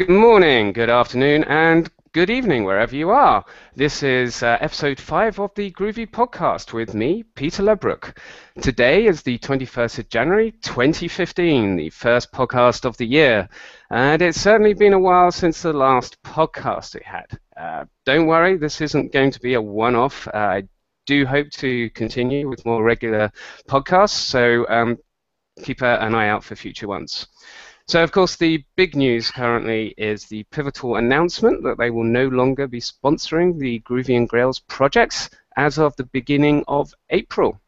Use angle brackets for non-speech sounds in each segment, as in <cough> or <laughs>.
Good morning, good afternoon, and good evening, wherever you are. This is uh, episode 5 of the Groovy podcast with me, Peter Ledbrook. Today is the 21st of January 2015, the first podcast of the year. And it's certainly been a while since the last podcast we had. Uh, don't worry, this isn't going to be a one off. Uh, I do hope to continue with more regular podcasts, so um, keep an eye out for future ones. So, of course, the big news currently is the pivotal announcement that they will no longer be sponsoring the Groovy and Grails projects as of the beginning of April.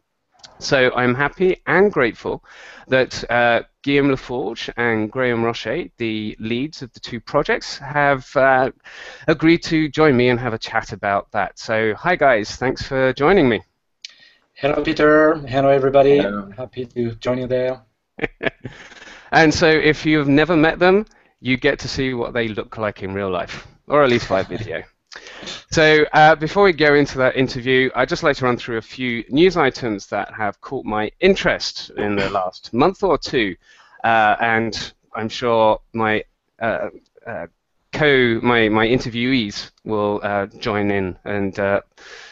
So I'm happy and grateful that uh, Guillaume Laforge and Graeme Rocher, the leads of the two projects, have uh, agreed to join me and have a chat about that. So, hi guys, thanks for joining me. Hello, Peter. Hello, everybody. Hello. Happy to join you there. <laughs> And so if you've never met them, you get to see what they look like in real life, or at least by <laughs> video. So uh, before we go into that interview, I'd just like to run through a few news items that have caught my interest in the last month or two, uh, and I'm sure my uh, uh co my my interviewees will uh, join in and uh,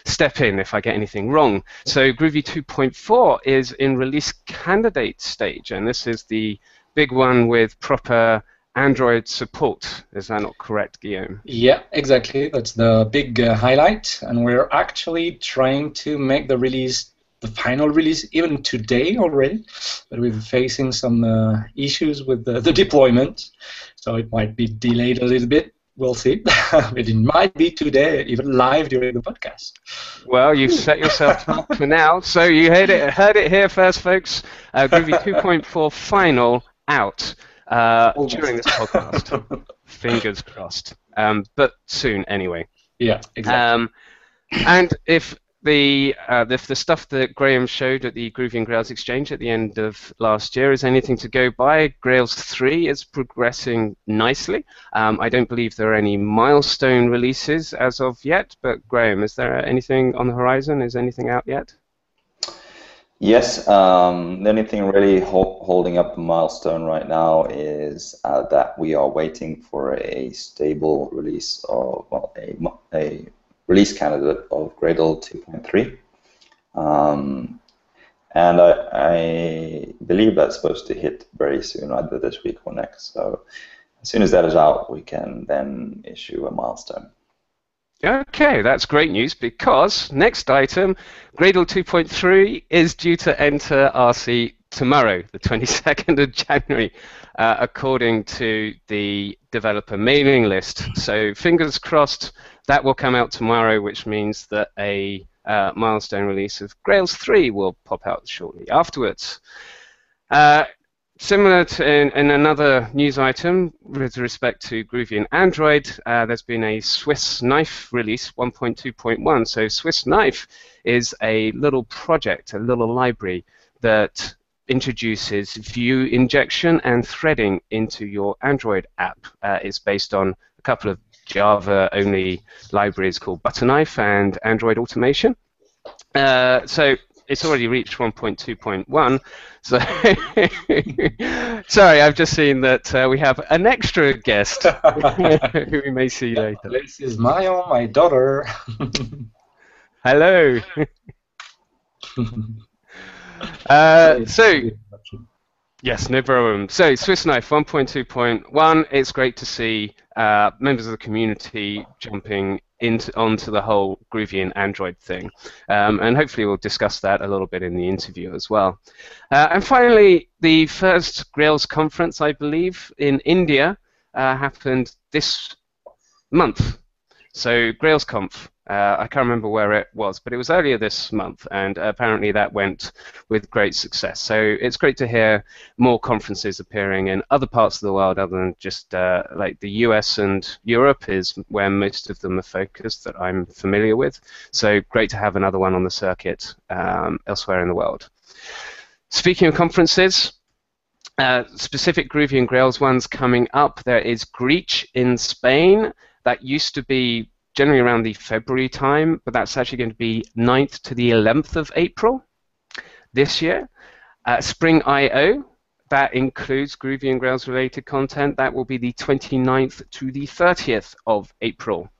step in if I get anything wrong. So Groovy 2.4 is in release candidate stage, and this is the big one with proper Android support. Is that not correct, Guillaume? Yeah, exactly. That's the big uh, highlight, and we're actually trying to make the release, the final release, even today already. But we're facing some uh, issues with the, the deployment, so it might be delayed a little bit we'll see. <laughs> but it might be today, even live during the podcast. Well, you've set yourself up for now. So you heard it, heard it here first, folks. Uh, Groovy 2.4 final out uh, during this podcast. <laughs> Fingers crossed. Um, but soon, anyway. Yeah, exactly. Um, and if the, uh, the, the stuff that Graeme showed at the Groovy and Grails Exchange at the end of last year is anything to go by. Grails 3 is progressing nicely. Um, I don't believe there are any milestone releases as of yet, but Graeme, is there anything on the horizon? Is anything out yet? Yes, um, the only thing really ho holding up the milestone right now is uh, that we are waiting for a stable release of well, a, a release candidate of Gradle 2.3. Um, and I, I, believe that's supposed to hit very soon, either this week or next. So as soon as that is out, we can then issue a milestone. Okay, that's great news because next item, Gradle 2.3 is due to enter RC tomorrow, the <laughs> 22nd of January, uh, according to the developer mailing list. So fingers crossed that will come out tomorrow, which means that a uh, milestone release of Grails 3 will pop out shortly afterwards. Uh, Similar to in, in, another news item with respect to Groovy and Android, uh, there's been a Swiss Knife release 1.2.1. So Swiss Knife is a little project, a little library that introduces view injection and threading into your Android app. Uh, it's based on a couple of Java-only libraries called Butterknife and Android Annotations. Uh, so it's already reached 1.2.1. So, <laughs> sorry, I've just seen that uh, we have an extra guest <laughs> who we may see later. This is Maya, my daughter. <laughs> Hello. uh, so, yes, no problem. So, Swiss Knife 1.2.1. It's great to see uh, members of the community jumping into onto the whole Groovy and Android thing. Um, and hopefully we'll discuss that a little bit in the interview as well. Uh, and finally, the first Grails conference, I believe, in India uh, happened this month. So GrailsConf uh, I can't remember where it was, but it was earlier this month, and apparently that went with great success. So it's great to hear more conferences appearing in other parts of the world other than just uh, like the US and Europe is where most of them are focused that I'm familiar with. So great to have another one on the circuit um, elsewhere in the world. Speaking of conferences, uh, specific Groovy and Grails ones coming up. There is Greach in Spain. That used to be generally around the February time, but that's actually going to be 9th to the 11th of April this year. Uh, Spring I.O., that includes Groovy and Grails related content. That will be the 29th to the 30th of April.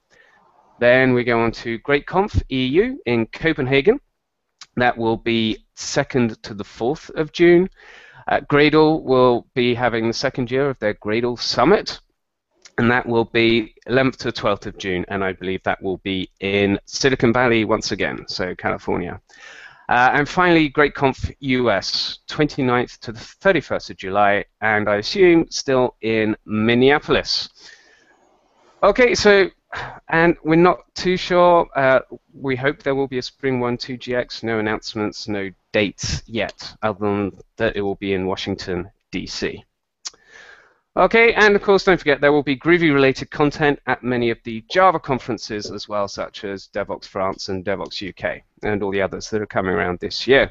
Then we go on to GR8Conf EU in Copenhagen. That will be 2nd to the 4th of June. Uh, Gradle will be having the second year of their Gradle Summit, and that will be 11th to 12th of June, and I believe that will be in Silicon Valley once again, so California. Uh, and finally, GR8Conf US, 29th to the 31st of July, and I assume still in Minneapolis. Okay, so and we're not too sure. Uh, we hope there will be a SpringOne 2GX. No announcements, no dates yet, other than that it will be in Washington, D.C. Okay, and of course, don't forget there will be Groovy-related content at many of the Java conferences as well, such as Devoxx France and Devoxx UK, and all the others that are coming around this year.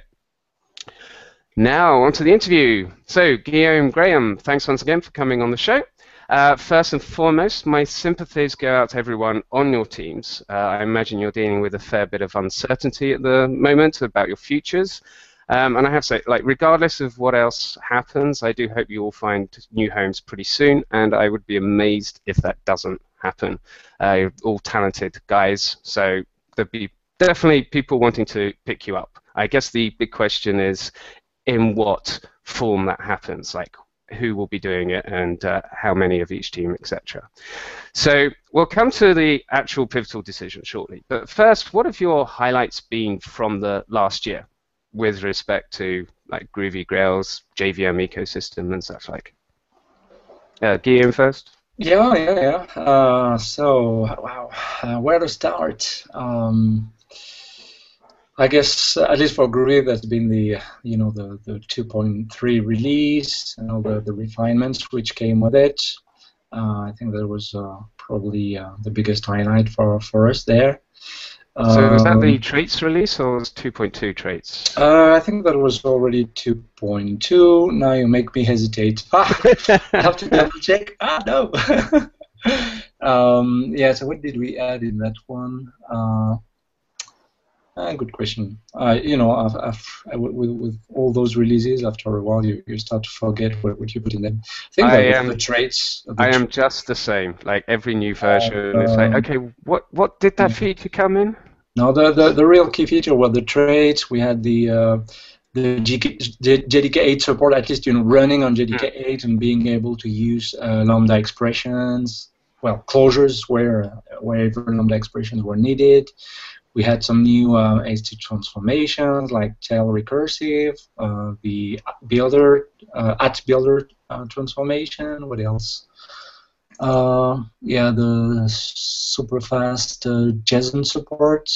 Now, on to the interview. So, Guillaume Graeme, thanks once again for coming on the show. Uh, first and foremost, my sympathies go out to everyone on your teams. Uh, I imagine you're dealing with a fair bit of uncertainty at the moment about your futures. Um, and I have to say, like, regardless of what else happens, I do hope you all find new homes pretty soon, and I would be amazed if that doesn't happen. Uh, all talented guys, so there'll be definitely people wanting to pick you up. I guess the big question is in what form that happens. Like, who will be doing it and uh, how many of each team, etc. So we'll come to the actual pivotal decision shortly. But first, what have your highlights been from the last year with respect to like Groovy Grails, JVM ecosystem, and such like? Uh, Guillaume first. Yeah, yeah, yeah. Uh, so, wow, uh, where to start? Um, I guess at least for Groovy, that's been the you know the, the 2.3 release and all the, the refinements which came with it. Uh, I think that was uh, probably uh, the biggest highlight for, for us there. So was that the um, traits release or was 2.2 traits? Uh, I think that was already 2.2. Now you make me hesitate. <laughs> Ah, I have to double check. Ah, no. <laughs> um, yeah, so what did we add in that one? Uh, uh, good question. Uh, you know, I've, I've, with, with, all those releases, after a while, you, you start to forget what, what you put in them. I think I am, the traits. The I am just the same. Like every new version, it's like, okay, what what did that feature come in? No, the, the, the real key feature were the traits. We had the uh, the JDK8 support, at least you know, running on JDK8 and being able to use uh, Lambda expressions, well, closures where wherever Lambda expressions were needed. We had some new uh, AST transformations like tail recursive, uh, the builder uh, at builder uh, transformation. What else? Uh, yeah, the super fast uh, JSON support.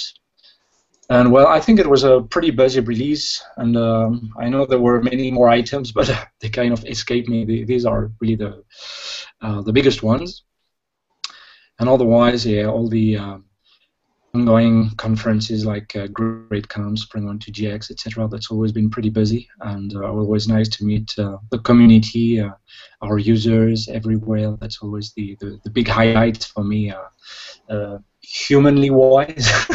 And well, I think it was a pretty busy release, and um, I know there were many more items, <laughs> but they kind of escaped me. These are really the the biggest ones. And otherwise, yeah, all the ongoing conferences like uh, GR8Conf, Spring One 2GX, etc. That's always been pretty busy, and uh, always nice to meet uh, the community, uh, our users everywhere. That's always the, the, the big highlight for me, uh, uh, humanly wise. <laughs>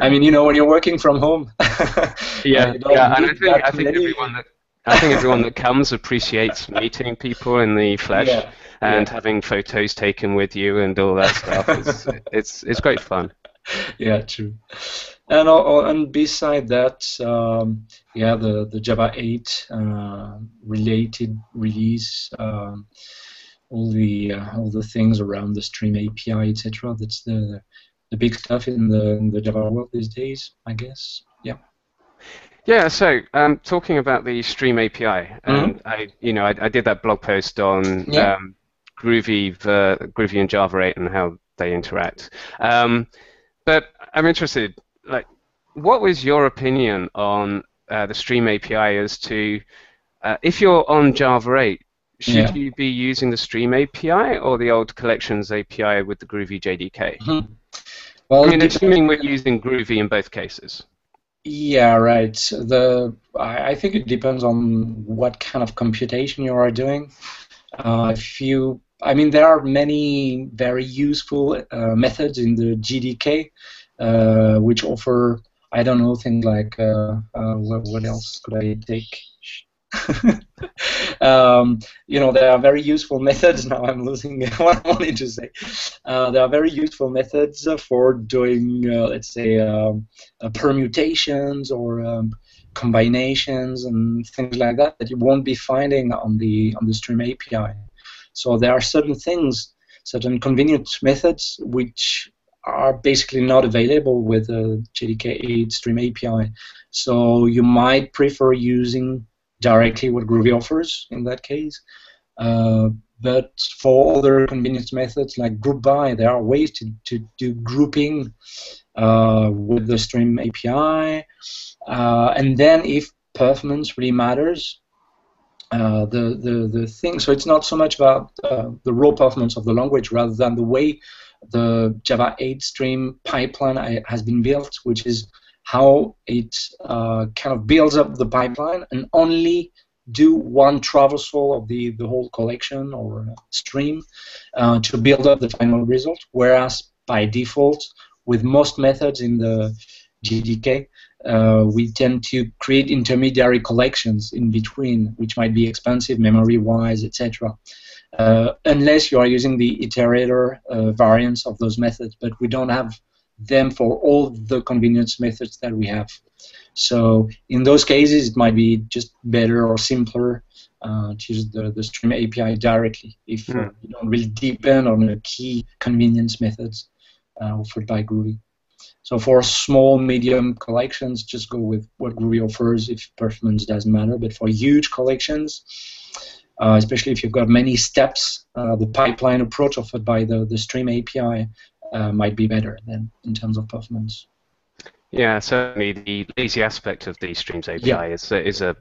I mean, you know, when you're working from home. <laughs> yeah, yeah, and I think I think everyone that I think everyone that comes appreciates meeting people in the flesh. Yeah and yeah. having photos taken with you and all that stuff. It's, it's, it's great fun. <laughs> yeah, true. And uh, and beside that, um, yeah, the the Java 8 uh, related release, um, all the uh, all the things around the Stream API, etc. That's the the big stuff in the in the Java world these days, I guess. Yeah. Yeah, so um, talking about the Stream API, and mm-hmm. I, you know, I, I, did that blog post on yeah. um, Groovy, the Groovy and Java 8 and how they interact. Um, but I'm interested, like, what was your opinion on uh, the Stream API as to uh, if you're on Java 8, should yeah. you be using the Stream API or the old Collections API with the Groovy JDK? Mm-hmm. Well, I mean, assuming we're using Groovy in both cases. Yeah, right. The I think it depends on what kind of computation you are doing. Uh, if you I mean, there are many very useful uh, methods in the GDK uh, which offer, I don't know, things like uh, uh, what, what, else could I take? <laughs> um, you know, there are very useful methods. <laughs> Now I'm losing <laughs> what I wanted to say. Uh, there are very useful methods for doing, uh, let's say, um, permutations or um, combinations and things like that that you won't be finding on the on the Stream API. So there are certain things, certain convenient methods which are basically not available with the JDK 8 Stream API. So you might prefer using directly what Groovy offers in that case. Uh, but for other convenience methods like group by, there are ways to, to do grouping uh, with the Stream API. Uh, and then if performance really matters, uh, the, the, the thing, so it's not so much about uh, the raw performance of the language rather than the way the Java 8 stream pipeline has been built, which is how it uh, kind of builds up the pipeline and only do one traversal of the, the whole collection or stream uh, to build up the final result, whereas by default, with most methods in the JDK, uh, we tend to create intermediary collections in between, which might be expensive memory-wise, etc. Uh, unless you are using the iterator uh, variants of those methods, but we don't have them for all the convenience methods that we have. So in those cases, it might be just better or simpler uh, to use the, the Stream API directly if mm. you don't really depend on the key convenience methods uh, offered by Groovy. So for small, medium collections, just go with what Groovy offers if performance doesn't matter. But for huge collections, uh, especially if you've got many steps, uh, the pipeline approach offered by the, the Stream API uh, might be better than in terms of performance. Yeah, certainly the lazy aspect of the Streams API yeah. is, is a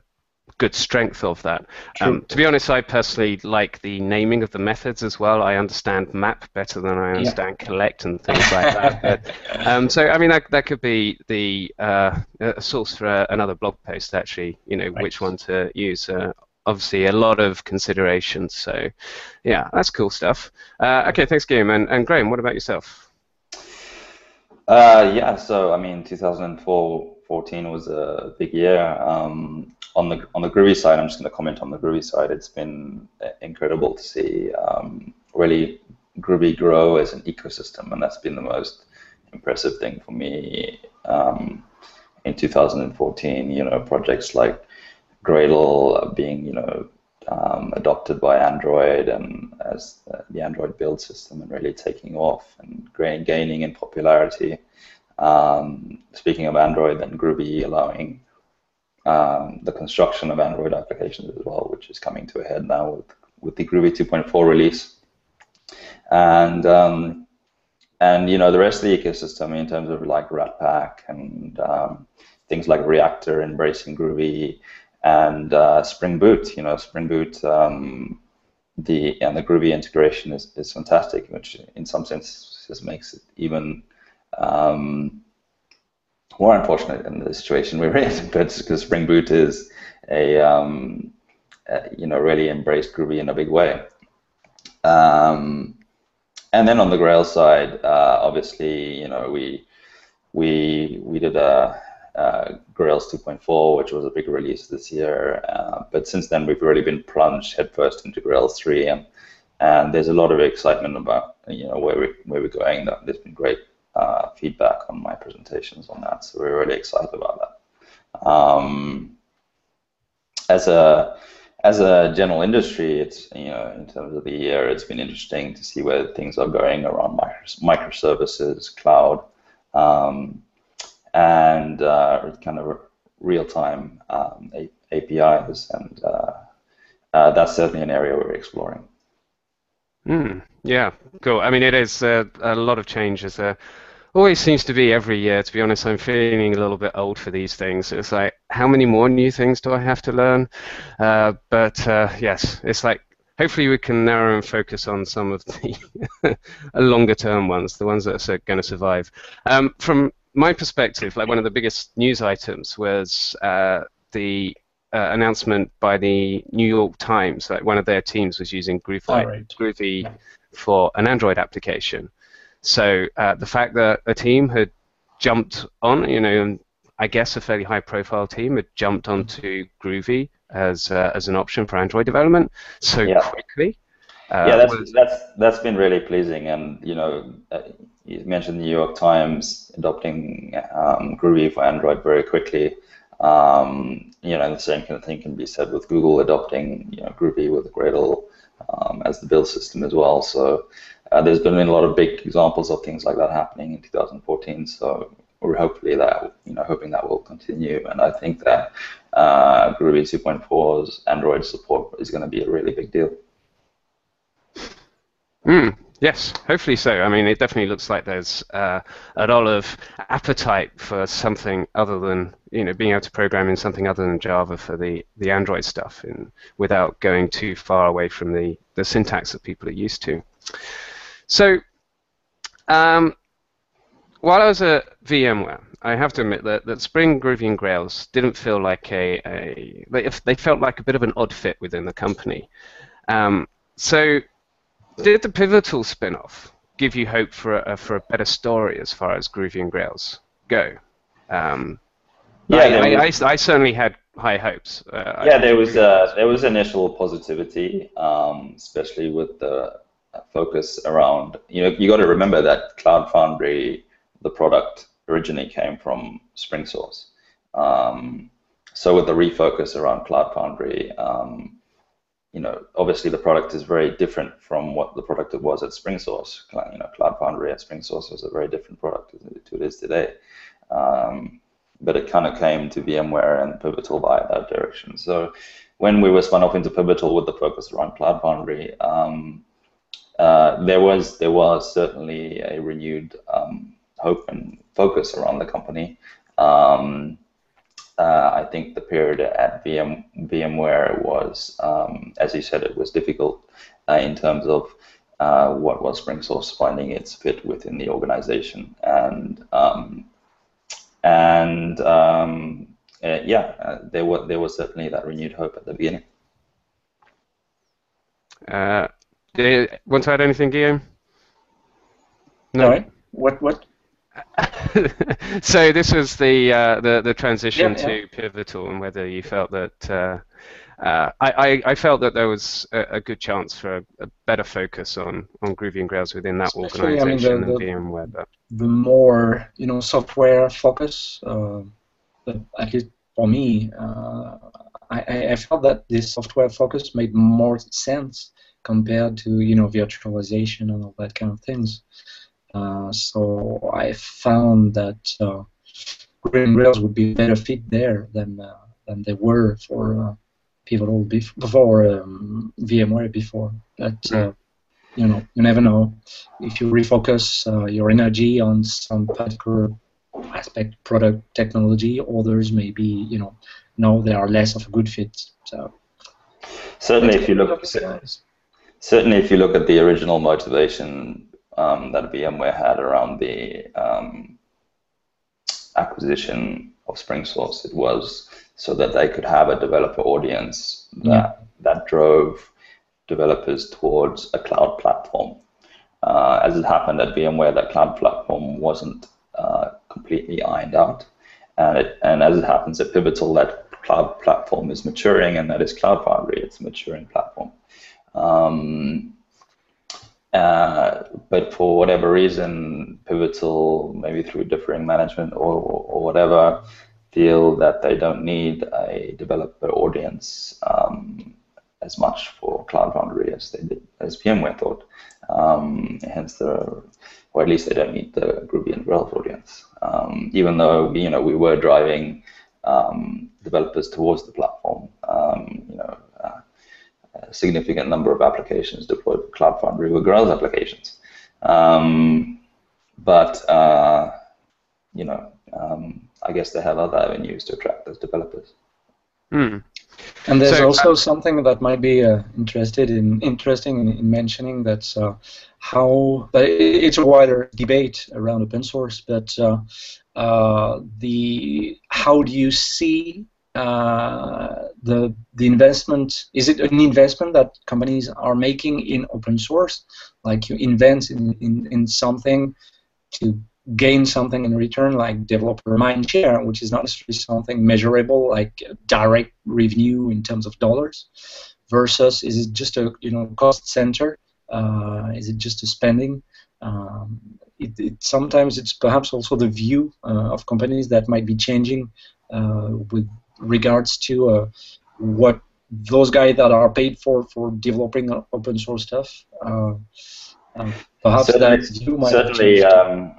good strength of that. Um, to be honest, I personally like the naming of the methods as well. I understand map better than I understand yeah. collect and things like that. <laughs> But, um, so, I mean, that, that could be the uh, a source for uh, another blog post, actually, you know, right. which one to use. Uh, obviously, a lot of considerations. So, yeah, that's cool stuff. Uh, okay, thanks, Guillaume. And, and Graeme, what about yourself? Uh, yeah, so, I mean, 2004 14 was a big year. Um, on the on the Groovy side, I'm just going to comment on the Groovy side. It's been incredible to see um, really Groovy grow as an ecosystem, and that's been the most impressive thing for me um, in 2014. You know, projects like Gradle being you know um, adopted by Android and as the Android build system and really taking off and gaining in popularity. Um, speaking of Android, then Groovy allowing um, the construction of Android applications as well, which is coming to a head now with, with the Groovy 2.4 release. And um, and you know the rest of the ecosystem in terms of like Ratpack and um, things like Reactor embracing Groovy and uh, Spring Boot. You know Spring Boot um, the and the Groovy integration is, is fantastic, which in some senses makes it even um, more unfortunate in the situation we're in, <laughs> but because Spring Boot is a um, you know really embraced Groovy in a big way. Um, and then on the Grails side, uh, obviously, you know, we we we did a, a Grails 2.4, which was a big release this year. Uh, but since then, we've really been plunged headfirst into Grails 3, and and there's a lot of excitement about you know where we where we're going. That there's been great uh, feedback on my presentations on that. So we're really excited about that. Um, as a as a general industry, it's you know in terms of the year, it's been interesting to see where things are going around micro, microservices, cloud, um, and uh, kind of real-time um, APIs, and uh, uh, that's certainly an area we're exploring. Mm, yeah, cool. I mean, it is uh, a lot of change. As always seems to be every year. To be honest, I'm feeling a little bit old for these things. It's like, how many more new things do I have to learn? Uh, but uh, yes, it's like hopefully we can narrow and focus on some of the <laughs> longer term ones, the ones that are going to survive. Um, from my perspective, like one of the biggest news items was uh, the uh, announcement by the New York Times that one of their teams was using Groovy, right. Groovy for an Android application. So uh, the fact that a team had jumped on, you know, I guess a fairly high-profile team had jumped onto Groovy as uh, as an option for Android development so yeah. quickly. Uh, yeah, that's was... that's that's been really pleasing, and you know, uh, you mentioned the New York Times adopting um, Groovy for Android very quickly. Um, you know, the same kind of thing can be said with Google adopting you know Groovy with Gradle um, as the build system as well. So uh, there's been a lot of big examples of things like that happening in 2014. So we're hopefully that you know hoping that will continue, and I think that uh, Groovy 2.4's Android support is going to be a really big deal. Mm, yes, hopefully so. I mean, it definitely looks like there's uh, a lot of appetite for something other than you know being able to program in something other than Java for the, the Android stuff, in, without going too far away from the, the syntax that people are used to. So, um, while I was at VMware, I have to admit that, that Spring, Groovy, and Grails didn't feel like a, a they, they felt like a bit of an odd fit within the company. Um, so did the Pivotal spin-off give you hope for a, for a better story as far as Groovy and Grails go? Um, yeah, I, I, I, I, certainly had high hopes. Uh, yeah, there was uh, there was initial positivity, um, especially with the focus around. You know, you got to remember that Cloud Foundry, the product originally came from SpringSource. Um, so with the refocus around Cloud Foundry, um, you know, obviously the product is very different from what the product it was at SpringSource. You know, Cloud Foundry at SpringSource was a very different product to what it is today. Um, but it kind of came to VMware and Pivotal by that direction. So when we were spun off into Pivotal with the focus around Cloud Foundry, um, uh, there was there was certainly a renewed um, hope and focus around the company. Um, uh, I think the period at VM, VMware was, um, as you said, it was difficult uh, in terms of uh, what was SpringSource finding its fit within the organization, and um, and um, uh, yeah, uh, there was there was certainly that renewed hope at the beginning. Do you want to add anything, Guillaume? No. What what? <laughs> so this was the uh, the the transition yeah, to pivotal, and whether you felt that uh, uh, I, I felt that there was a, a good chance for a, a, better focus on on Groovy and Grails within that Especially, organization I mean, the, than VMware. But. The more you know, software focus, uh, at least for me, uh, I, I felt that this software focus made more sense compared to you know virtualization and all that kind of things. Uh, so I found that uh, Green Rails would be a better fit there than uh, than they were for uh, Pivotal before um, VMware before. But uh, you know, you never know. If you refocus uh, your energy on some particular aspect, product, technology, others maybe you know, no, they are less of a good fit. So certainly, if you look, certainly if you look at the original motivation um, that VMware had around the um, acquisition of SpringSource. It was so that they could have a developer audience that, yeah. that drove developers towards a cloud platform. Uh, as it happened at VMware, that cloud platform wasn't uh, completely ironed out. And, it, and as it happens at Pivotal, that cloud platform is maturing, and that is Cloud Foundry. It's a maturing platform. Um, uh, but for whatever reason, Pivotal, maybe through differing management or, or whatever, feel that they don't need a developer audience um, as much for Cloud Foundry as they did, as VMware thought. Um, hence the, or at least they don't need the Groovy and Grails audience. Um, even though you know we were driving um, developers towards the platform, um, you know, a significant number of applications deployed with Cloud Foundry were Grails applications. Um, but, uh, you know, um, I guess they have other avenues to attract those developers. Hmm. And there's so, also uh, something that might be uh, interested in interesting in, in mentioning that's uh, how it's a wider debate around open source, but uh, uh, the how do you see uh, the the investment is it an investment that companies are making in open source like you invent in, in, in something to gain something in return, like developer mind share, which is not necessarily something measurable, like direct revenue in terms of dollars, versus is it just a you know cost center? Uh, is it just a spending? Um, it, it, sometimes it's perhaps also the view uh, of companies that might be changing uh, with regards to uh, what those guys that are paid for for developing open source stuff. Uh, uh, perhaps certainly, that view might certainly, um,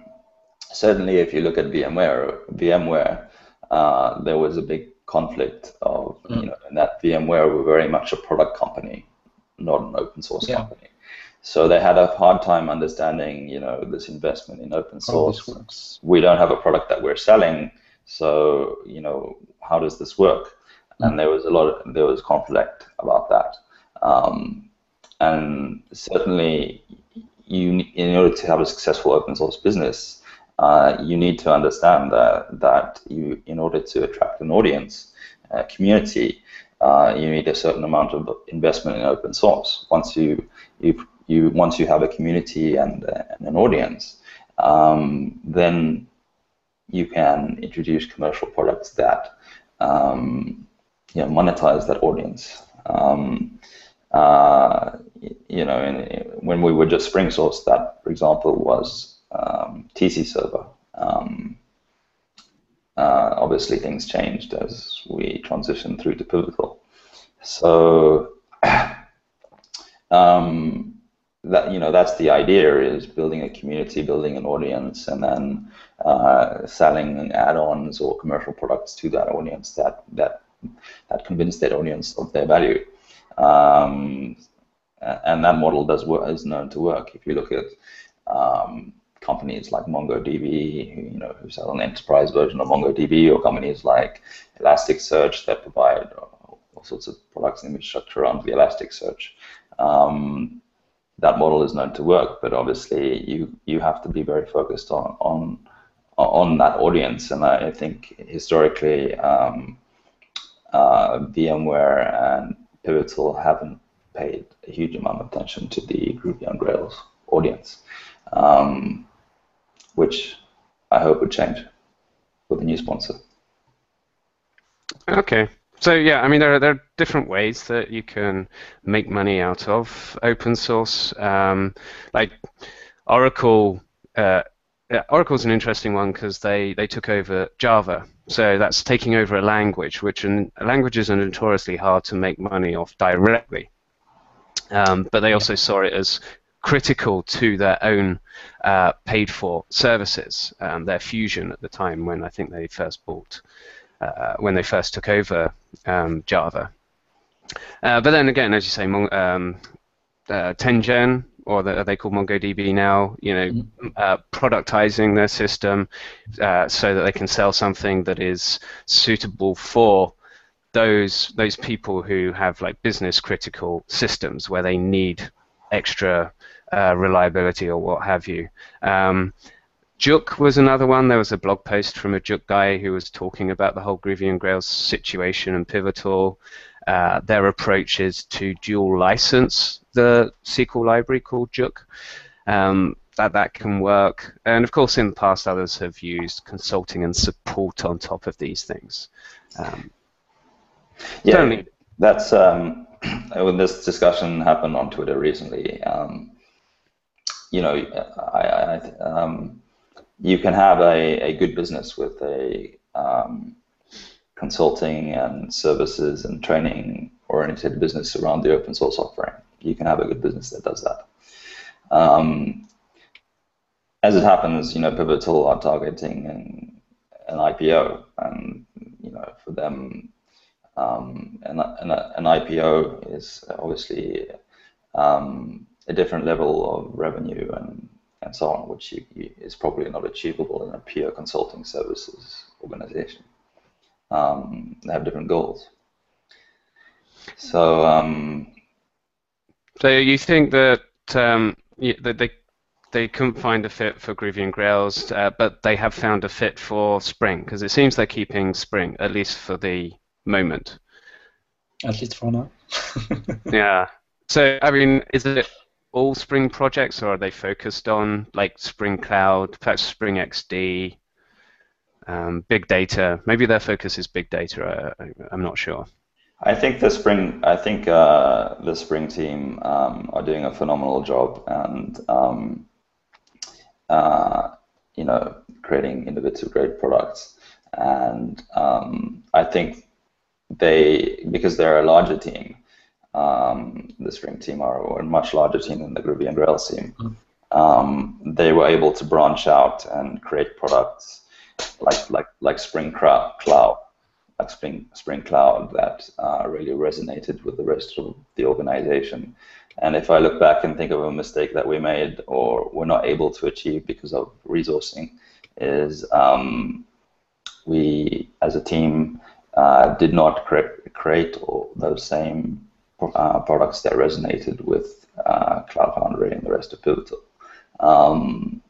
certainly, if you look at VMware, VMware, uh, there was a big conflict of mm. you know, in that VMware were very much a product company, not an open source yeah. company. So they had a hard time understanding, you know, this investment in open source. We don't have a product that we're selling, so you know, how does this work? and there was a lot of there was conflict about that. Um, and certainly, you in order to have a successful open source business, uh, you need to understand that that you in order to attract an audience, a community, uh, you need a certain amount of investment in open source. Once you you you once you have a community and, uh, and an audience, um, then you can introduce commercial products that um, you know, monetize that audience. Um, uh, you know, in, when we were just Spring Source, that, for example, was um, TC server. Um, uh, obviously, things changed as we transitioned through to Pivotal. So, <clears throat> um, that you know, that's the idea: is building a community, building an audience, and then uh, selling add-ons or commercial products to that audience that that that convince their audience of their value. Um, and that model does work, is known to work. If you look at um, companies like MongoDB, who, you know, who sell an enterprise version of MongoDB, or companies like Elasticsearch that provide all sorts of products and infrastructure around the Elasticsearch. Um, that model is known to work, but obviously you you have to be very focused on on on that audience. And I think historically, um, uh, VMware and Pivotal haven't paid a huge amount of attention to the Groovy on Grails audience, um, which I hope would change with the new sponsor. Okay. So yeah, I mean there are, there are different ways that you can make money out of open source. Um, like Oracle, uh, Oracle's an interesting one because they, they took over Java so that's taking over a language, which in, languages are notoriously hard to make money off directly. Um, but they also saw it as critical to their own uh, paid-for services, um, their Fusion at the time when I think they first bought, uh, when they first took over um, Java. Uh, but then again, as you say, um, uh, 10gen or the, are they called MongoDB now? You know, mm-hmm. uh, productizing their system uh, so that they can sell something that is suitable for those those people who have like business critical systems where they need extra uh, reliability or what have you. Um, jOOQ was another one. There was a blog post from a jOOQ guy who was talking about the whole Groovy on Grails situation and Pivotal. Uh, their approach is to dual license the SQL library called jOOQ. Um, that that can work, and of course, in the past, others have used consulting and support on top of these things. Um, yeah, certainly. that's um, <clears throat> when this discussion happened on Twitter recently. Um, you know, I, I, um, you can have a, a good business with a um, consulting and services and training oriented business around the open source offering. You can have a good business that does that. Um, as it happens, you know, Pivotal are targeting an, an IPO, and you know, for them, um, an, an, an, IPO is obviously um, a different level of revenue and and so on, which you, you, is probably not achievable in a pure consulting services organization um, they have different goals. So, um, so you think that um, that they they couldn't find a fit for Groovy on Grails, uh, but they have found a fit for Spring because it seems they're keeping Spring at least for the moment. At least for now. <laughs> yeah. So I mean, is it all Spring projects, or are they focused on like Spring Cloud, perhaps Spring XD, um, big data? Maybe their focus is big data. I, am not sure. I think the Spring, I think uh, the Spring team um, are doing a phenomenal job, and um, uh, you know, creating innovative, great products. And um, I think they, because they're a larger team, um, the Spring team are a much larger team than the Groovy and Grails team. Mm. Um, they were able to branch out and create products like like like Spring Cloud, like Spring Spring Cloud that uh, really resonated with the rest of the organization. And if I look back and think of a mistake that we made or were not able to achieve because of resourcing, is um, we as a team uh, did not cre- create all those same uh, products that resonated with uh, Cloud Foundry and the rest of Pivotal. Um,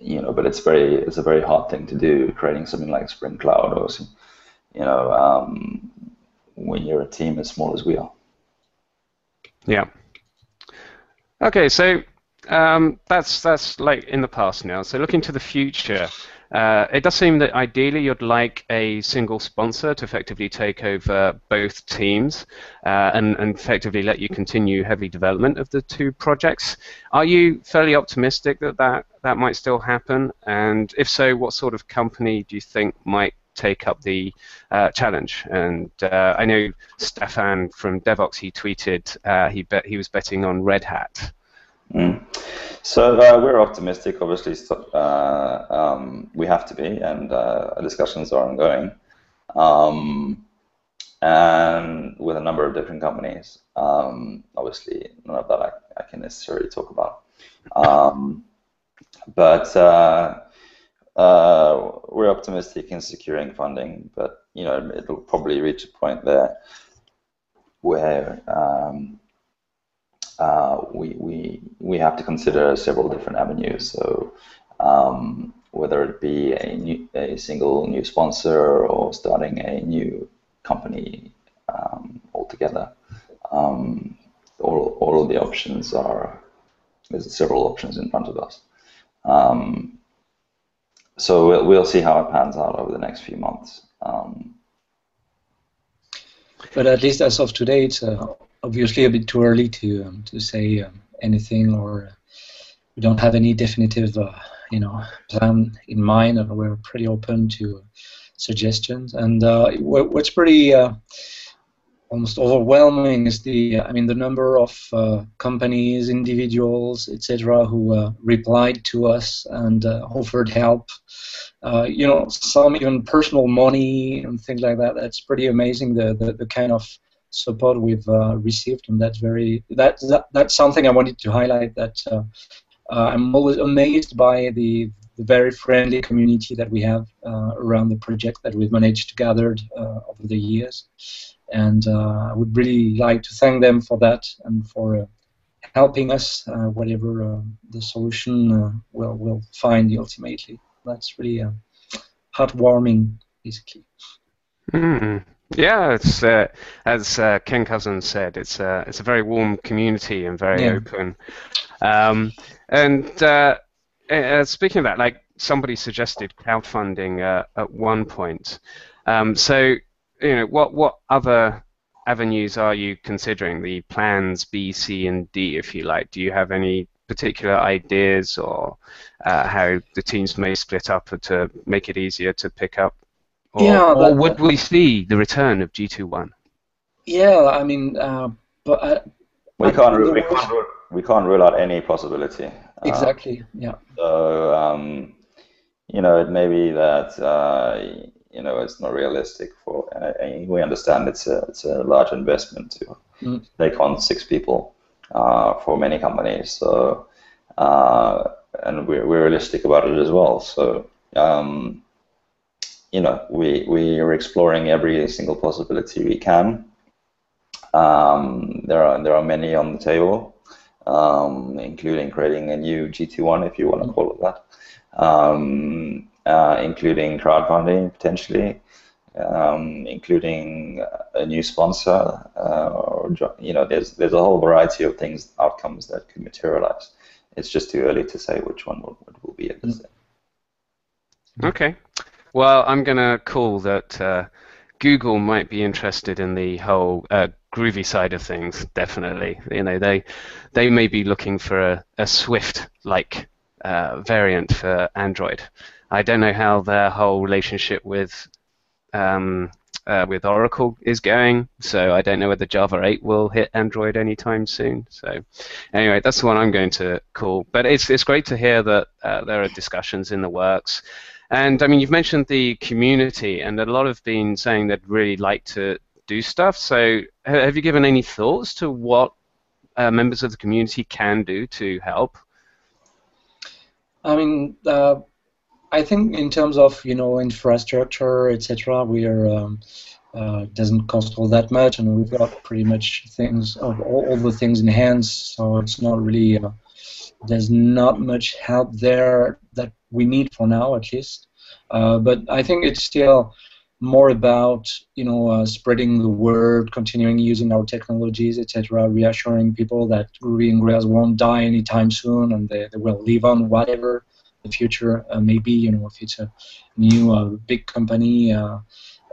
you know, but it's very it's a very hard thing to do, creating something like Spring Cloud or you know um, when you're a team as small as we are. Yeah. Okay, so um, that's that's like in the past now. So looking to the future, uh, it does seem that ideally you'd like a single sponsor to effectively take over both teams uh, and, and, effectively let you continue heavy development of the two projects. Are you fairly optimistic that that, that might still happen? And if so, what sort of company do you think might take up the uh, challenge. And uh, I know Stefan from Devoxx, he tweeted uh, he bet he was betting on Red Hat. Mm. So uh, we're optimistic. Obviously, uh, um, we have to be, and uh, discussions are ongoing, um, and with a number of different companies. Um, obviously, none of that I, I can necessarily talk about. Um, but uh, uh, we're optimistic in securing funding, but you know it'll probably reach a point there where um, uh, we, we, we have to consider several different avenues. So um, whether it be a, new, a single new sponsor or starting a new company um, altogether, um, all, all of the options are, there's several options in front of us. Um, so we'll, we'll see how it pans out over the next few months. Um, but at least as of today, it's uh, obviously a bit too early to um, to say um, anything, or we don't have any definitive, uh, you know, plan in mind, and we're pretty open to suggestions. And uh, what's pretty uh, almost overwhelming is the, I mean, the number of uh, companies, individuals, etc., who uh, replied to us and offered help. you know, some even personal money and things like that. That's pretty amazing. The the, the kind of support we've uh, received, and that's very that, that that's something I wanted to highlight. That uh, uh, I'm always amazed by the, the, very friendly community that we have uh, around the project that we've managed to gather uh, over the years, and uh, I would really like to thank them for that and for helping us whatever the solution will will find ultimately. That's really heartwarming, basically. Mm. Yeah, it's uh, as uh, Ken Kousen said, it's a uh, it's a very warm community and very yeah. open. Um, and uh, uh, speaking of that, like somebody suggested crowdfunding uh, at one point. Um, so you know, what what other avenues are you considering? The plans B, C, and D, if you like. Do you have any particular ideas or how the teams may split up to make it easier to pick up or, yeah, or would we see the return of G2One? Yeah, I mean, uh, but I, we can't rule, we can't rule, we can't rule out any possibility. Uh, exactly. yeah. So um, you know, it may be that uh, you know it's not realistic for. we understand it's a it's a large investment to mm. take on six people uh, for many companies. So uh, and we're, we're realistic about it as well. So. Um, you know, we, we are exploring every single possibility we can. Um, there are there are many on the table, um, including creating a new G2One, if you want to call it that, um, uh, including crowdfunding potentially, um, including a new sponsor, uh, or you know, there's there's a whole variety of things, outcomes that could materialize. It's just too early to say which one will, will be at this. Mm-hmm. Okay. Well, I'm going to call that uh, Google might be interested in the whole uh, Groovy side of things. Definitely, you know, they they may be looking for a, a Swift-like uh, variant for Android. I don't know how their whole relationship with um, uh, with Oracle is going, so I don't know whether Java 8 will hit Android anytime soon. So anyway, that's the one I'm going to call. But it's it's great to hear that uh, there are discussions in the works. And I mean, you've mentioned the community, and a lot have been saying they'd really like to do stuff. So have you given any thoughts to what uh, members of the community can do to help? I mean, uh, I think in terms of you know infrastructure, etc., we are um, uh, doesn't cost all that much, and we've got pretty much things of all, all the things in hand, So it's not really uh, there's not much help there that we need for now, at least. Uh, but I think it's still more about you know uh, spreading the word, continuing using our technologies, etc., reassuring people that Groovy and Grails won't die anytime soon, and they, they will live on whatever the future uh, maybe you know if it's a new uh, big company uh,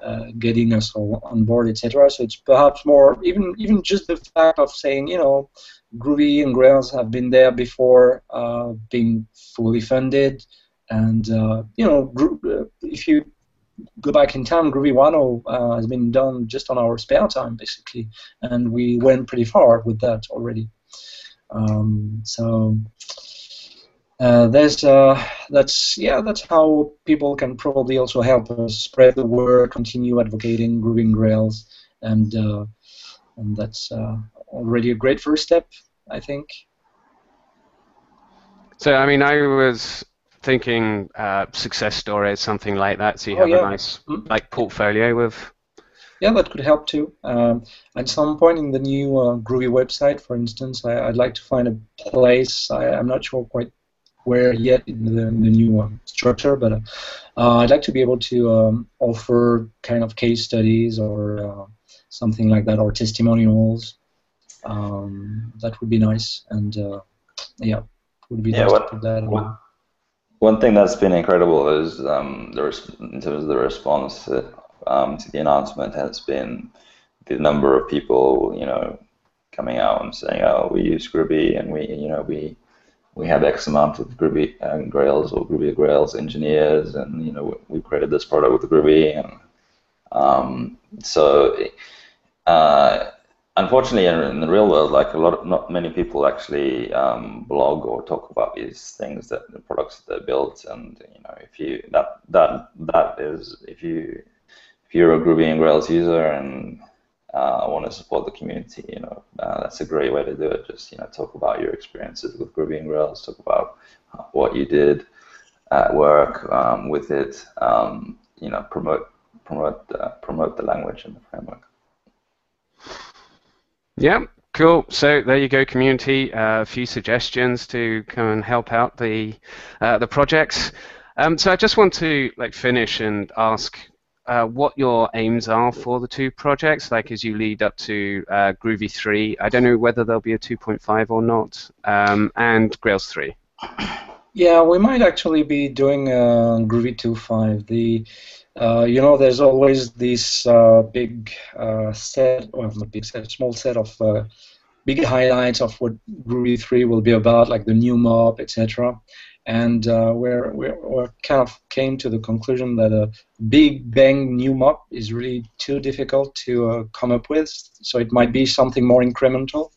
uh, getting us all on board etc so it's perhaps more even even just the fact of saying you know groovy and grails have been there before uh, being fully funded. And you know if you go back in time, Groovy 1.0 uh, has been done just on our spare time, basically, and we went pretty far with that already. Um, so uh, there's uh, that's yeah that's how people can probably also help us spread the word, continue advocating Groovy Grails, and uh, and that's uh, already a great first step, I think. So I mean, I was thinking uh, success stories, something like that, so you oh, have yeah. a nice mm-hmm. like portfolio with. Yeah, that could help too. Um, at some point in the new uh, Groovy website, for instance, I, would like to find a place. I, am not sure quite where yet in the, in the new um, structure, but uh, uh, I'd like to be able to um, offer kind of case studies or uh, something like that, or testimonials. Um, that would be nice, and uh, yeah, would be yeah, nice what, to put that. What, one thing that's been incredible is um, the in terms of the response to, um, to the announcement has been the number of people, you know, coming out and saying, "Oh, we use Groovy and we, you know, we we have X amount of Groovy and Grails or Groovy Grails engineers, and you know we created this product with Groovy, and um, so uh, unfortunately in, the real world, like a lot, of, not many people actually um, blog or talk about these things that the products that they built, and you know if you that that that is if you if you're a Groovy and Grails user and uh, want to support the community, you know, uh, that's a great way to do it. Just you know, talk about your experiences with Groovy and Grails, talk about what you did at work um, with it. Um, you know, promote promote uh, promote the language and the framework. Yeah, cool. So there you go, community. Uh, a few suggestions to come and help out the uh, the projects. Um, so I just want to like finish and ask uh, what your aims are for the two projects, like as you lead up to uh, Groovy 3. I don't know whether there'll be a 2.5 or not, um, and Grails 3. Yeah, we might actually be doing uh, Groovy 2.5. The uh, you know, there's always this uh, big uh, set, or not big set, small set of big highlights of what Groovy 3 will be about, like the new MOP, etc and uh, we're, we're, we're, kind of came to the conclusion that a big bang new MOP is really too difficult to uh, come up with. So it might be something more incremental.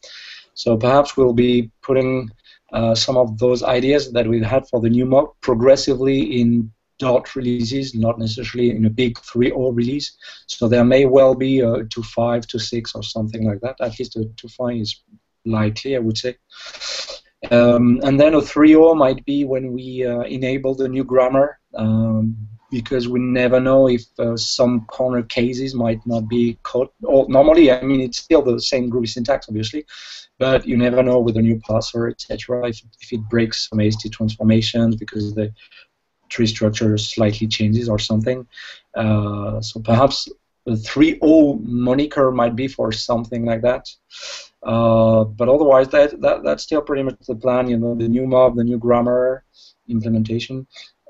So perhaps we'll be putting uh, some of those ideas that we've had for the new MOP progressively in dot releases, not necessarily in a big 3.0 release. So there may well be a 2.5 to 6 or something like that. At least a 2.5 is likely, I would say. Um, and then a 3.0 might be when we uh, enable the new grammar um, because we never know if uh, some corner cases might not be caught. Or normally, I mean, it's still the same Groovy syntax, obviously, but you never know with a new parser, etc. If, if it breaks some AST transformations because they tree structure slightly changes or something. Uh, so perhaps the 3.0 moniker might be for something like that. Uh, but otherwise, that, that that's still pretty much the plan. You know, the new MOP, the new grammar implementation.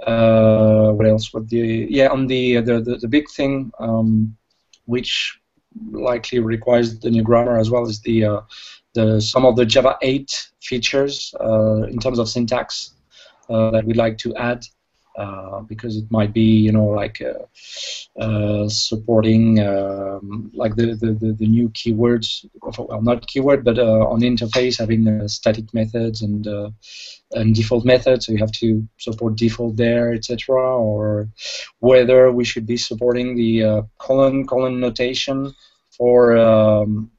Uh, what else? What the yeah on the the the, the big thing um, which likely requires the new grammar as well as the uh, the some of the Java 8 features uh, in terms of syntax uh, that we'd like to add. Uh, because it might be, you know, like uh, uh, supporting um, like the, the, the, new keywords, well, not keyword, but on interface having static methods and and default methods, so you have to support default there, etc. Or whether we should be supporting the colon colon notation for um,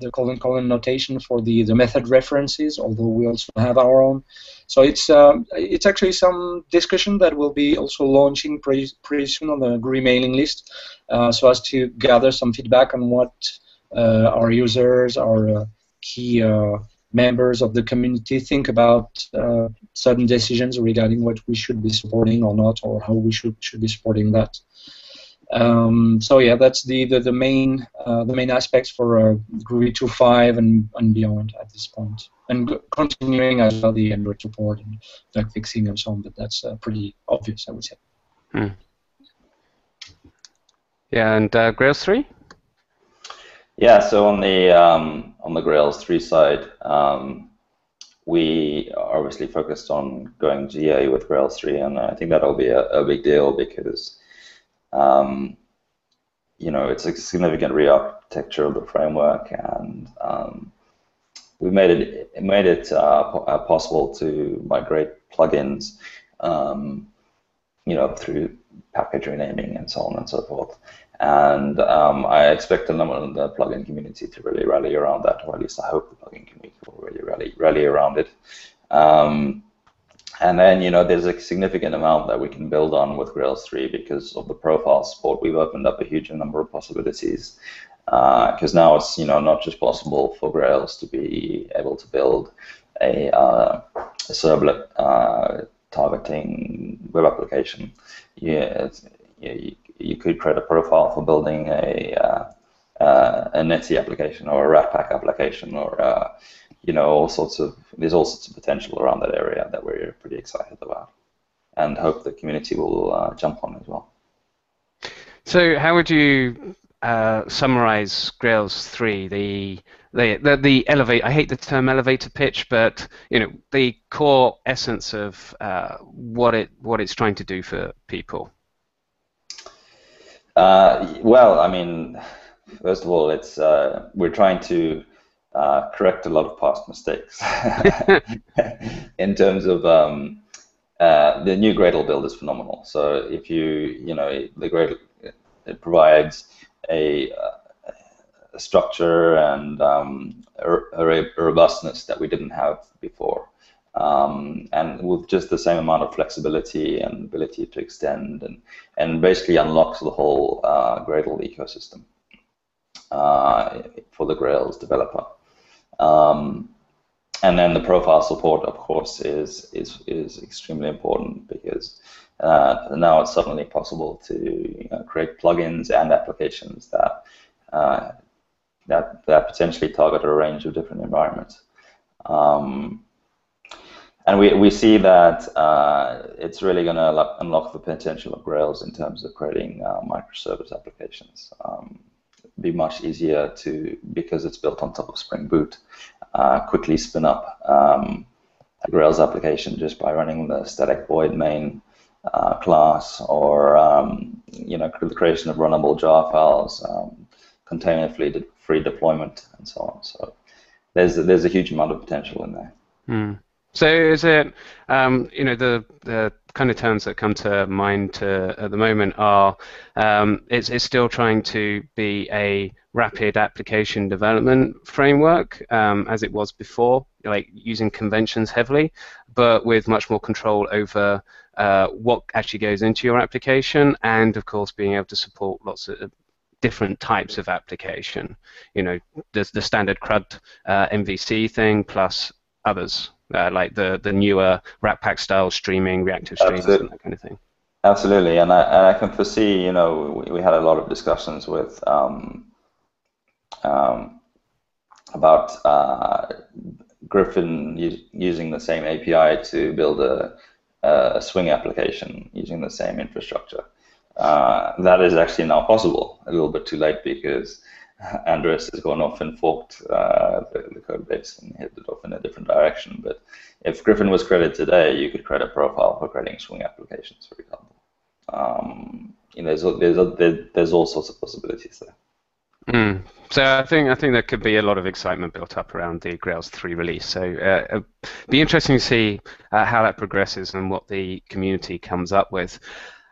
the colon colon notation for the, the method references, although we also have our own. So it's um, it's actually some discussion that will be also launching pretty, pretty soon on the Groovy mailing list, uh, so as to gather some feedback on what uh, our users, our uh, key uh, members of the community think about uh, certain decisions regarding what we should be supporting or not, or how we should should be supporting that. Um, so yeah, that's the the, the main uh, the main aspects for uh, Groovy 2.5 and, and beyond at this point. point, and continuing as well the Android support and bug fixing and so on. But that's uh, pretty obvious, I would say. Hmm. Yeah, and uh, Grails 3. Yeah, so on the um, on the Grails 3 side, um, we are obviously focused on going GA with Grails 3, and I think that'll be a, a big deal because um, you know, it's a significant re-architecture of the framework, and um, we made it, made it uh, uh, possible to migrate plugins, um, you know, through package renaming and so on and so forth. And um, I expect the, the plugin community to really rally around that, or at least I hope the plugin community will really rally rally around it. Um, and then, you know, there's a significant amount that we can build on with Grails 3 because of the profile support. We've opened up a huge number of possibilities because uh, now it's, you know, not just possible for Grails to be able to build a, uh, a servlet uh, targeting web application. Yeah, you, you, could create a profile for building a, uh, uh, a Netty application or a Ratpack application or uh, you know, all sorts of there's all sorts of potential around that area that we're pretty excited about, and hope the community will uh, jump on as well. So, how would you uh, summarize Grails three? The the, the the elevate. I hate the term elevator pitch, but you know the core essence of uh, what it what it's trying to do for people. Uh, well, I mean, first of all, it's uh, we're trying to uh, correct a lot of past mistakes <laughs> <laughs> in terms of um, uh, the new Gradle build is phenomenal. So if you you know the Gradle it provides a, uh, a structure and um, a, a, robustness that we didn't have before. Um, and with just the same amount of flexibility and ability to extend and, and basically unlocks the whole uh, Gradle ecosystem uh, for the Grails developer. Um, and then the profile support, of course, is is is extremely important because uh, now it's suddenly possible to you know, create plugins and applications that uh, that that potentially target a range of different environments. Um, and we, we see that uh, it's really going to unlock the potential of Grails in terms of creating uh, microservice applications. Um, be much easier to, because it's built on top of Spring Boot, uh, quickly spin up um, a Grails application just by running the static void main uh, class or um, you know the creation of runnable jar files, um, container free, deployment, and so on. So there's there's a huge amount of potential in there. Mm. So is it, um, you know, the, the kind of terms that come to mind to, at the moment are um, it's, it's still trying to be a rapid application development framework um, as it was before, like using conventions heavily, but with much more control over uh, what actually goes into your application, and of course being able to support lots of different types of application. You know, there's the standard CRUD uh, MVC thing plus others. Uh, like the the newer Ratpack style streaming, reactive streams, Absolutely. and that kind of thing. Absolutely, and I, and I can foresee, you know, we, we had a lot of discussions with um, um, about uh, Griffon using the same API to build a, a Swing application using the same infrastructure. Uh, that is actually now possible. A little bit too late because Andres has gone off and forked uh, the, the, code base and headed off in a different direction. But if Griffon was created today, you could create a profile for creating Swing applications, for example. Um, you know, there's, there's, there's all sorts of possibilities there. Mm. So I think I think there could be a lot of excitement built up around the Grails 3 release. So uh, it'll be interesting to see uh, how that progresses and what the community comes up with.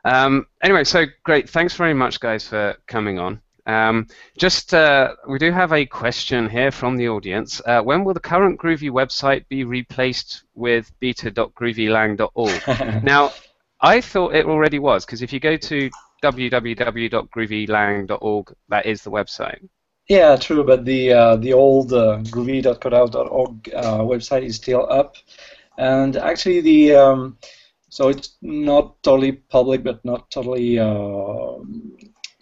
Um, anyway, so great. Thanks very much, guys, for coming on. Um, just uh, we do have a question here from the audience. Uh, when will the current Groovy website be replaced with beta.groovylang.org? <laughs> now, I thought it already was because if you go to www.groovylang.org, that is the website. Yeah, true, but the uh, the old uh, uh, website is still up, and actually the um, so it's not totally public, but not totally uh,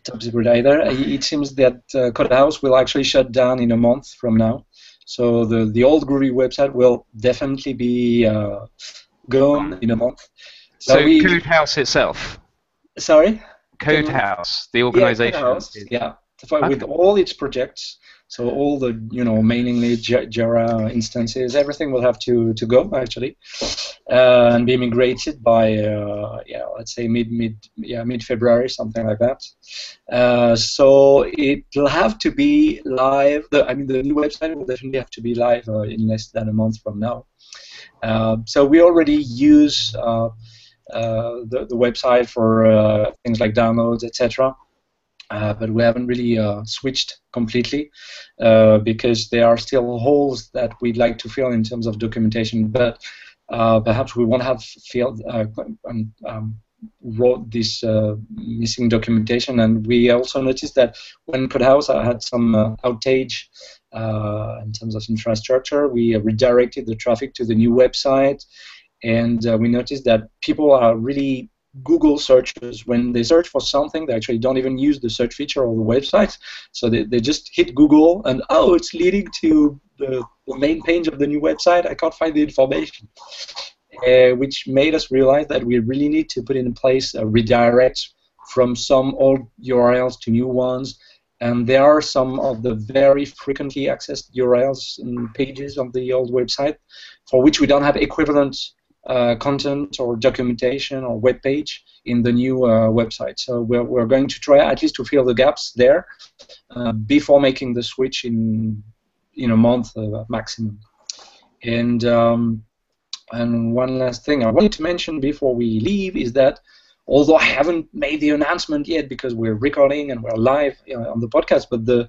top secret either. It seems that uh, Codehaus will actually shut down in a month from now. So the, the old Groovy website will definitely be uh, gone in a month. So, so we, Codehaus itself? Sorry? Codehaus, the organization. Yeah, Codehaus, yeah. Okay. with all its projects so all the you know mainly Jira instances, everything will have to, to go actually, uh, and be migrated by uh, yeah let's say mid mid yeah mid February something like that. Uh, so it'll have to be live. The, I mean the new website will definitely have to be live uh, in less than a month from now. Uh, so we already use. Uh, the, the website for things like downloads, etc. Uh, but we haven't really uh, switched completely uh, because there are still holes that we'd like to fill in terms of documentation. But uh, perhaps we won't have filled uh, um, um, wrote this missing documentation. And we also noticed that when Codehaus had some outage in terms of infrastructure, we redirected the traffic to the new website. And we noticed that people are really Google searches, when they search for something, they actually don't even use the search feature of the website. So they, they just hit Google and, oh, it's leading to the, the main page of the new website. I can't find the information. Uh, which made us realize that we really need to put in place a redirect from some old URLs to new ones. And there are some of the very frequently accessed URLs and pages of the old website for which we don't have equivalent uh, content or documentation or web page in the new uh, website. So we're, we're going to try at least to fill the gaps there uh, before making the switch in in a month uh, maximum. And um, and one last thing I wanted to mention before we leave is that although I haven't made the announcement yet because we're recording and we're live on the podcast, but the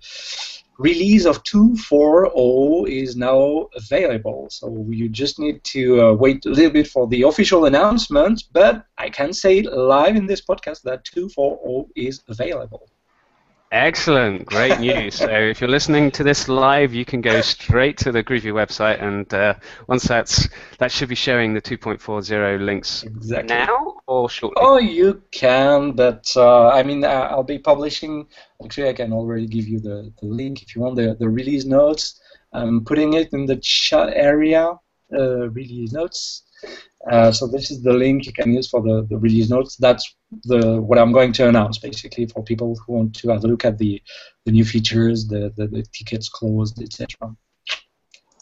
release of 2.4.0 is now available. So you just need to uh, wait a little bit for the official announcement, but I can say live in this podcast that 2.4.0 is available. Excellent, great news. so if you're listening to this live, you can go straight to the Groovy website, and uh, once that's that should be showing the 2.40 links exactly. now or shortly. Oh, you can, but uh, I mean, uh, I'll be publishing. Actually, I can already give you the, the link if you want the the release notes. I'm putting it in the chat area. Uh, release notes. Uh, so this is the link you can use for the, the release notes. That's the what I'm going to announce basically for people who want to have a look at the, the new features, the, the, the tickets closed, etc.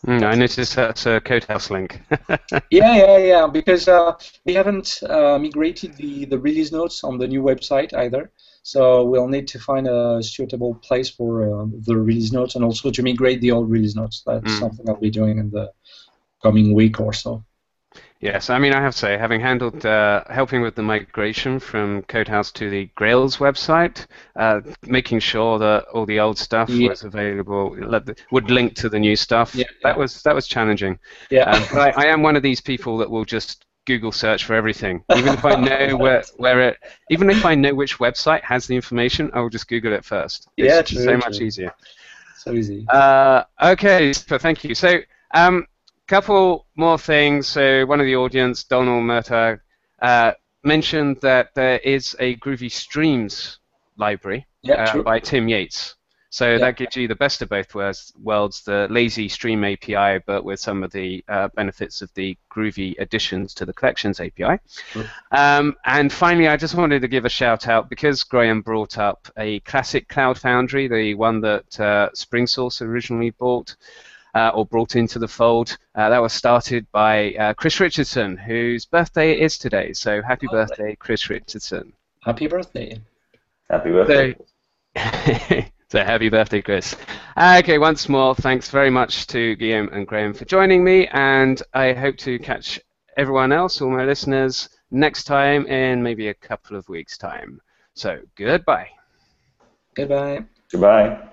Mm, I noticed that's a Codehaus link. <laughs> yeah, yeah, yeah. Because uh, we haven't uh, migrated the, the release notes on the new website either. So we'll need to find a suitable place for uh, the release notes and also to migrate the old release notes. That's mm. something I'll be doing in the coming week or so. Yes, I mean, I have to say, having handled uh, helping with the migration from Codehaus to the Grails website, uh, making sure that all the old stuff yeah. was available, would link to the new stuff. Yeah, that yeah. was that was challenging. Yeah, um, but I, I, am one of these people that will just Google search for everything, even if I know <laughs> where where it, even if I know which website has the information, I will just Google it first. It's yeah, true, so true. much easier. So easy. Uh, okay, so thank you. So. Um, couple more things. So one of the audience, Donald Murta, uh, mentioned that there is a Groovy Streams library yeah, uh, by Tim Yates. So yeah. that gives you the best of both worlds, the lazy stream API, but with some of the uh, benefits of the groovy additions to the collections API. Um, and finally, I just wanted to give a shout out because Graeme brought up a classic Cloud Foundry, the one that uh, SpringSource originally bought. Uh, or brought into the fold. Uh, that was started by uh, Chris Richardson, whose birthday is today. So happy oh, birthday, Chris Richardson. Happy birthday. Happy birthday. So, <laughs> So happy birthday, Chris. Okay, once more, thanks very much to Guillaume and Graeme for joining me, and I hope to catch everyone else, all my listeners, next time in maybe a couple of weeks' time. So goodbye. Goodbye. Goodbye.